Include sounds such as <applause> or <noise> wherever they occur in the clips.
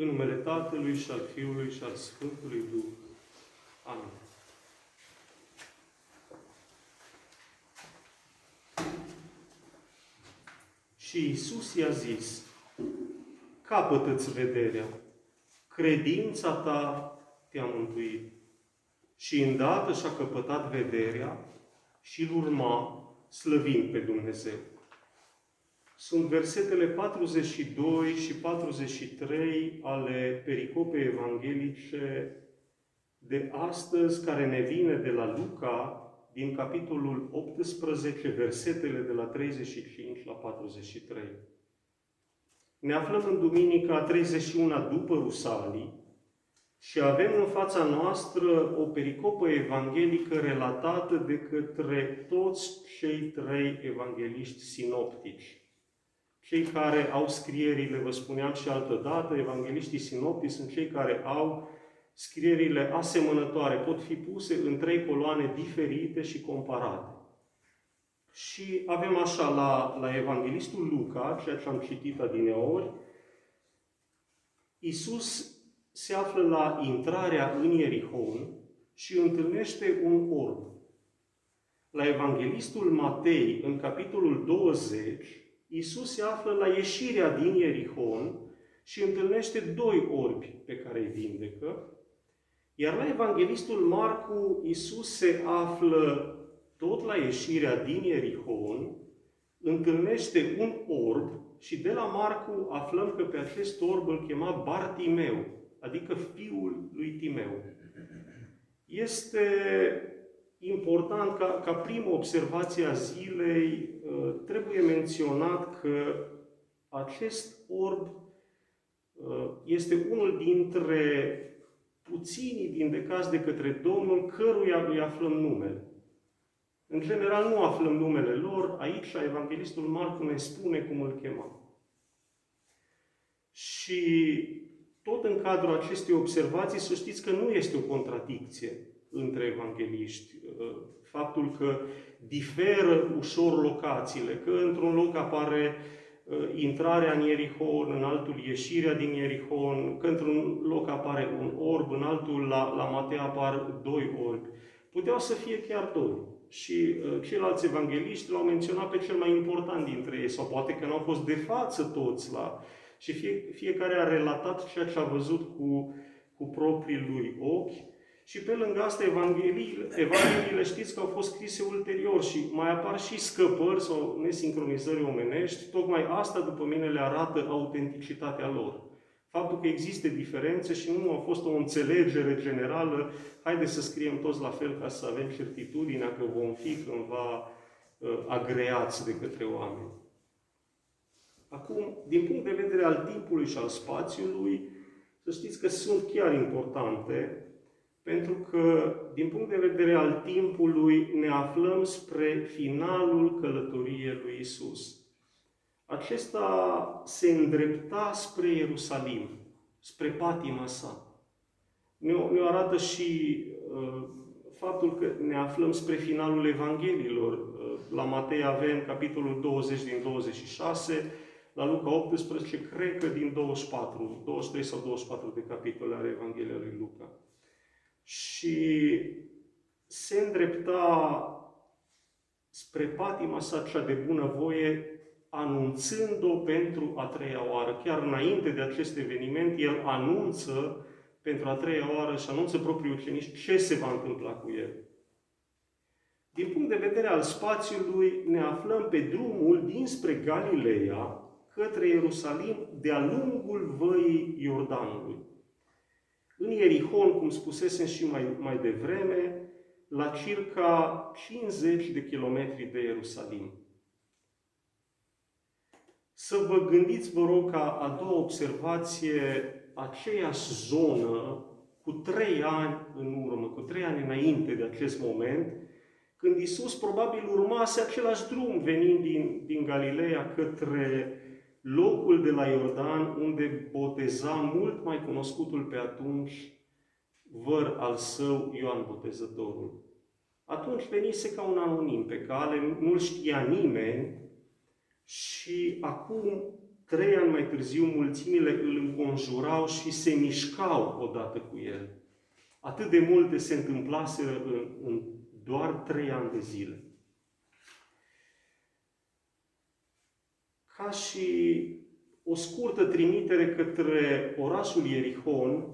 În numele Tatălui și al Fiului și al Sfântului Duh. Amin. Și Isus i-a zis, capătă-ți vederea, credința ta te-a mântuit. Și îndată și-a căpătat vederea și îl urma slăvind pe Dumnezeu. Sunt versetele 42 și 43 ale pericopei evanghelice de astăzi, care ne vine de la Luca, din capitolul 18, versetele de la 35 la 43. Ne aflăm în Duminica 31 după Rusalii și avem în fața noastră o pericopă evanghelică relatată de către toți cei trei evangeliști sinoptici. Cei care au scrierile, vă spuneam și altă dată, evangeliștii sinoptici sunt cei care au scrierile asemănătoare, pot fi puse în trei coloane diferite și comparate. Și avem așa la, la Evanghelistul Luca, ceea ce am citit adineori, Iisus se află la intrarea în Ierihon și întâlnește un orb. La Evanghelistul Matei, în capitolul 20, Iisus se află la ieșirea din Ierihon și întâlnește doi orbi pe care îi vindecă. Iar la Evanghelistul Marcu, Iisus se află tot la ieșirea din Ierihon, întâlnește un orb și de la Marcu aflăm că pe acest orb îl chema Bartimeu, adică fiul lui Timeu. Este important ca, ca primă observație a zilei, uh, trebuie menționat că acest orb uh, este unul dintre puținii vindecați de către Domnul căruia îi aflăm numele. În general nu aflăm numele lor, aici Evanghelistul Marcu ne spune cum îl chema. Și tot în cadrul acestei observații, să știți că nu este o contradicție între evangeliști. Uh, faptul că diferă ușor locațiile, că într-un loc apare uh, intrarea în Ierihon, în altul ieșirea din Ierihon, că într-un loc apare un orb, în altul la, la Matei apar doi orbi. Puteau să fie chiar doi. Și uh, ceilalți evangeliști l-au menționat pe cel mai important dintre ei, sau poate că nu au fost de față toți la... Și fie, fiecare a relatat ceea ce a văzut cu, cu proprii lui ochi. Și pe lângă asta, Evangheliile, Evangheliile știți că au fost scrise ulterior și mai apar și scăpări sau nesincronizări omenești. Tocmai asta, după mine, le arată autenticitatea lor. Faptul că există diferențe și nu a fost o înțelegere generală, haide să scriem toți la fel ca să avem certitudinea că vom fi cândva uh, agreați de către oameni. Acum, din punct de vedere al timpului și al spațiului, să știți că sunt chiar importante pentru că, din punct de vedere al timpului, ne aflăm spre finalul călătoriei lui Isus. Acesta se îndrepta spre Ierusalim, spre patima sa. Ne, ne arată și uh, faptul că ne aflăm spre finalul Evangheliilor. Uh, la Matei avem capitolul 20 din 26, la Luca 18, cred că din 24, 23 sau 24 de capitole are Evanghelia lui Luca și se îndrepta spre patima sa cea de bunăvoie, anunțând-o pentru a treia oară. Chiar înainte de acest eveniment, el anunță pentru a treia oară și anunță proprii ucenici ce se va întâmpla cu el. Din punct de vedere al spațiului, ne aflăm pe drumul dinspre Galileea către Ierusalim de-a lungul văii Iordanului în Ierihon, cum spusesem și mai, mai devreme, la circa 50 de kilometri de Ierusalim. Să vă gândiți, vă rog, ca a doua observație, aceeași zonă cu trei ani în urmă, cu trei ani înainte de acest moment, când Isus probabil urmase același drum venind din, din Galileea către locul de la Iordan unde boteza mult mai cunoscutul pe atunci văr al său Ioan Botezătorul. Atunci venise ca un anonim pe cale, nu-l știa nimeni și acum trei ani mai târziu, mulțimile îl înconjurau și se mișcau odată cu el. Atât de multe se întâmplaseră în, în doar trei ani de zile. Ca și o scurtă trimitere către orașul Ierihon,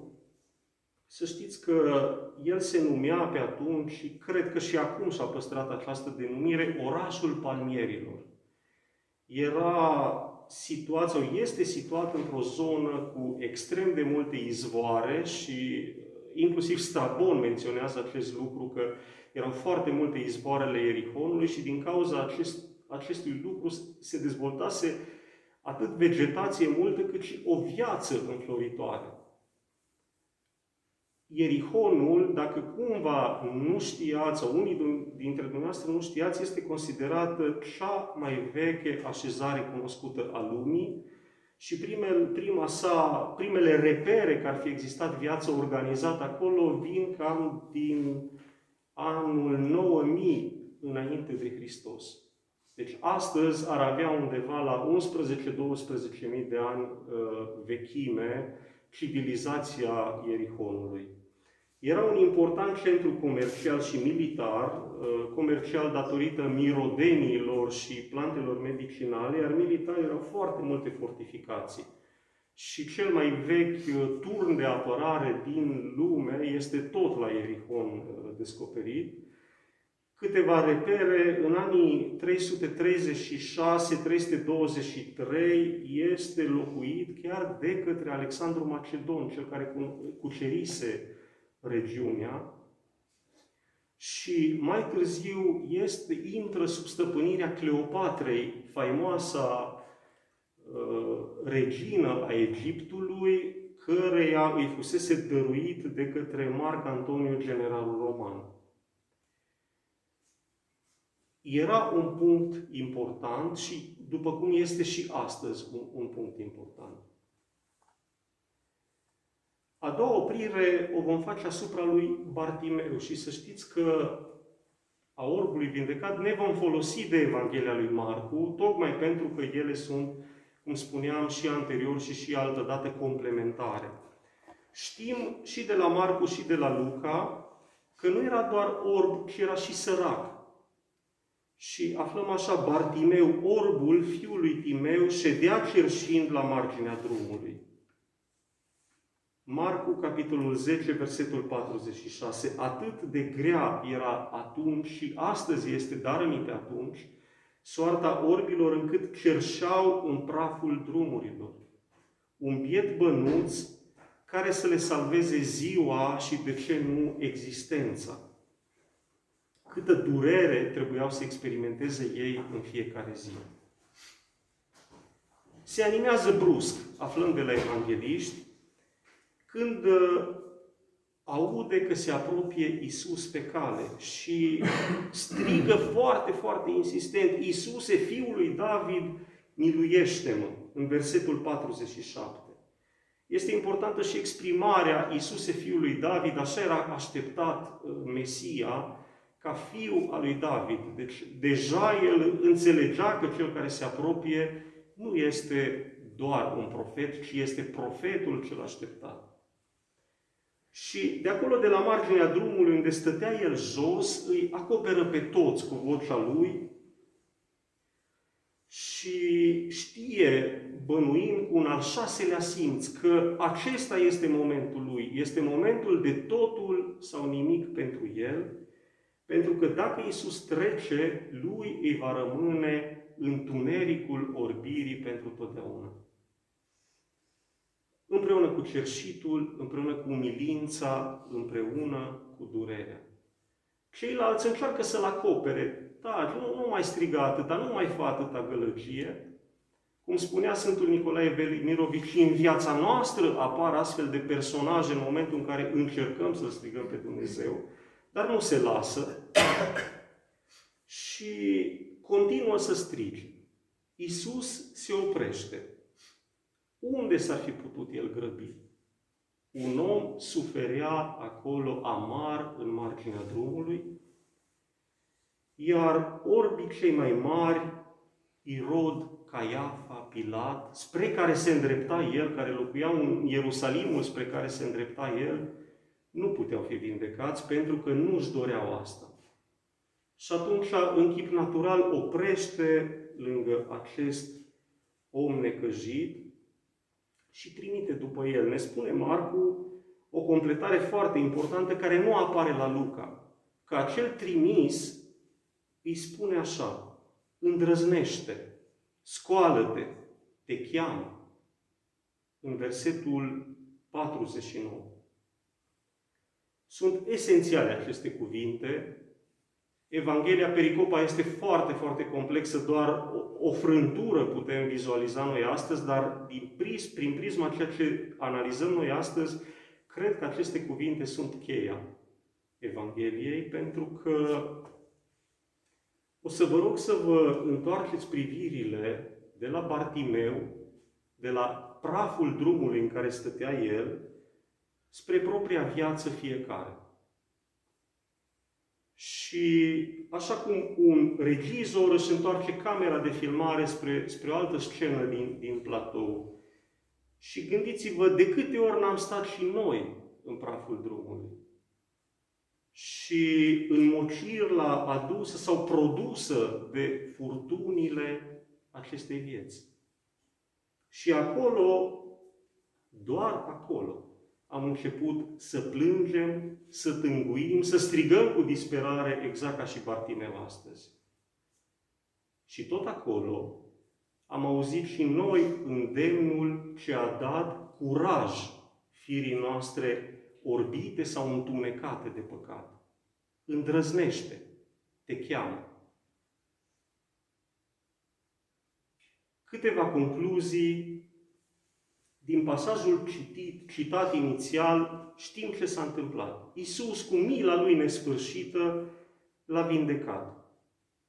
să știți că el se numea pe atunci și cred că și acum s-a păstrat această denumire, orașul palmierilor. Era situat sau este situat într-o zonă cu extrem de multe izvoare și inclusiv Strabon menționează acest lucru, că erau foarte multe izvoarele Ierihonului și din cauza acest, acestui lucru se dezvoltase atât vegetație multă cât și o viață înfloritoare. Ierihonul, dacă cumva nu știați, sau unii dintre dumneavoastră nu știați, este considerată cea mai veche așezare cunoscută a lumii și primele, prima sa, primele repere că ar fi existat viață organizată acolo vin cam din anul 9000 înainte de Hristos. Deci astăzi ar avea undeva la 11-12.000 de ani uh, vechime civilizația Ierihonului. Era un important centru comercial și militar, uh, comercial datorită mirodeniilor și plantelor medicinale, iar militar erau foarte multe fortificații. Și cel mai vechi uh, turn de apărare din lume este tot la Ierihon uh, descoperit. Câteva repere, în anii 336-323 este locuit chiar de către Alexandru Macedon, cel care cucerise regiunea și mai târziu este, intră sub stăpânirea Cleopatrei, faimoasa uh, regină a Egiptului, căreia îi fusese dăruit de către Marc Antoniu, generalul roman. Era un punct important și, după cum este și astăzi, un, un punct important. A doua oprire o vom face asupra lui Bartimeu și să știți că a orbului vindecat ne vom folosi de Evanghelia lui Marcu, tocmai pentru că ele sunt, cum spuneam și anterior și și altă dată, complementare. Știm și de la Marcu și de la Luca că nu era doar orb, ci era și sărac. Și aflăm așa, Bartimeu, orbul fiului Timeu, ședea cerșind la marginea drumului. Marcu, capitolul 10, versetul 46. Atât de grea era atunci și astăzi este, dar aminte atunci, soarta orbilor încât cerșeau în praful drumurilor. Un biet bănuț care să le salveze ziua și, de ce nu, existența. Câtă durere trebuiau să experimenteze ei în fiecare zi. Se animează brusc, aflând de la evangeliști, când uh, aude că se apropie Isus pe cale și strigă foarte, foarte insistent, Isuse, Fiul lui David, miluiește-mă, în versetul 47. Este importantă și exprimarea Isuse, Fiul lui David, așa era așteptat uh, Mesia, ca fiu al lui David. Deci deja el înțelegea că cel care se apropie nu este doar un profet, ci este profetul cel așteptat. Și de acolo, de la marginea drumului unde stătea el jos, îi acoperă pe toți cu vocea lui și știe, bănuim cu un al șaselea simț, că acesta este momentul lui. Este momentul de totul sau nimic pentru el, pentru că dacă Iisus trece, lui îi va rămâne întunericul orbirii pentru totdeauna împreună cu cerșitul, împreună cu umilința, împreună cu durerea. Ceilalți încearcă să-l acopere. Da, nu, nu mai striga atâta, nu mai fă atâta gălăgie. Cum spunea Sfântul Nicolae Velimirovici, în viața noastră apar astfel de personaje în momentul în care încercăm să strigăm pe Dumnezeu, dar nu se lasă <coughs> și continuă să strige. Isus se oprește. Unde s-ar fi putut el grăbi? Un om suferea acolo amar în marginea drumului, iar orbii cei mai mari îi rod Caiafa, Pilat, spre care se îndrepta el, care locuia în Ierusalimul spre care se îndrepta el, nu puteau fi vindecați pentru că nu își doreau asta. Și atunci, în chip natural, oprește lângă acest om necăjit și trimite după el. Ne spune Marcu o completare foarte importantă care nu apare la Luca. Că acel trimis îi spune așa, îndrăznește, scoală-te, te cheamă. În versetul 49. Sunt esențiale aceste cuvinte. Evanghelia Pericopa este foarte, foarte complexă, doar o, o frântură putem vizualiza noi astăzi, dar din pris, prin prisma ceea ce analizăm noi astăzi, cred că aceste cuvinte sunt cheia Evangheliei, pentru că o să vă rog să vă întoarceți privirile de la Bartimeu, de la praful drumului în care stătea el, spre propria viață fiecare. Și așa cum un regizor își întoarce camera de filmare spre, spre o altă scenă din, din platou, și gândiți-vă de câte ori n-am stat și noi în praful drumului și înmocirla adusă sau produsă de furtunile acestei vieți. Și acolo, doar acolo, am început să plângem, să tânguim, să strigăm cu disperare, exact ca și Bartimeu astăzi. Și tot acolo am auzit și noi îndemnul ce a dat curaj firii noastre orbite sau întunecate de păcat. Îndrăznește, te cheamă. Câteva concluzii din pasajul citit, citat inițial, știm ce s-a întâmplat. Iisus, cu mila lui nesfârșită, l-a vindecat.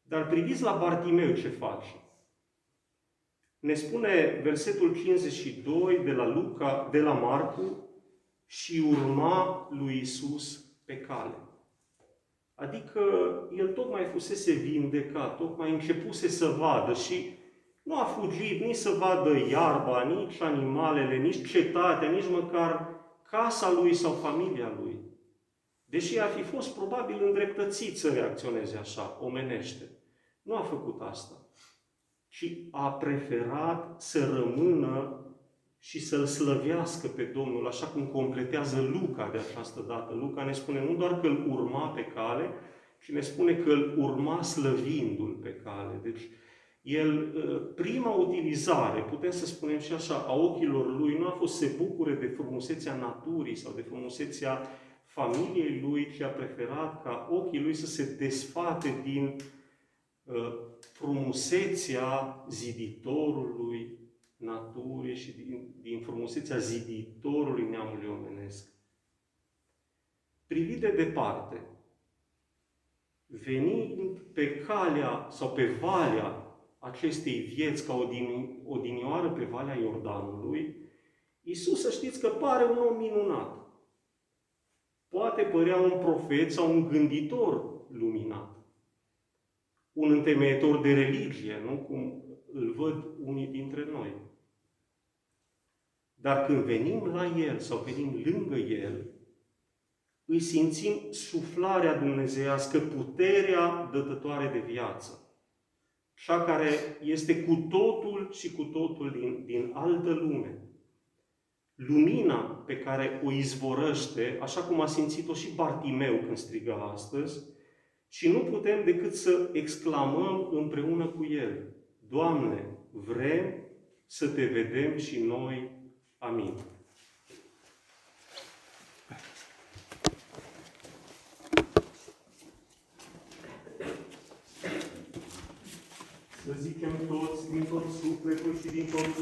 Dar priviți la Bartimeu ce face. Ne spune versetul 52 de la Luca, de la Marcu, și urma lui Isus pe cale. Adică el tocmai fusese vindecat, tocmai începuse să vadă și nu a fugit nici să vadă iarba, nici animalele, nici cetatea, nici măcar casa lui sau familia lui. Deși ar fi fost probabil îndreptățit să reacționeze așa, omenește. Nu a făcut asta, ci a preferat să rămână și să-L slăvească pe Domnul, așa cum completează Luca de această dată. Luca ne spune nu doar că îl urma pe cale, ci ne spune că îl urma slăvindu-l pe cale. Deci, el, ă, prima utilizare, putem să spunem și așa, a ochilor lui nu a fost să se bucure de frumusețea naturii sau de frumusețea familiei lui, ci a preferat ca ochii lui să se desfate din uh, frumusețea ziditorului, naturii și din, din frumusețea ziditorului neamului omenesc. Privit de departe, venind pe calea sau pe valea acestei vieți ca o odinioară pe Valea Iordanului, Iisus să știți că pare un om minunat. Poate părea un profet sau un gânditor luminat. Un întemeietor de religie, nu cum îl văd unii dintre noi. Dar când venim la El sau venim lângă El, îi simțim suflarea dumnezeiască, puterea dătătoare de viață. Cea care este cu totul și cu totul din, din altă lume. Lumina pe care o izvorăște, așa cum a simțit-o și Bartimeu când strigă astăzi, și nu putem decât să exclamăm împreună cu El, Doamne, vrem să Te vedem și noi Amin. Să zicem toți din tot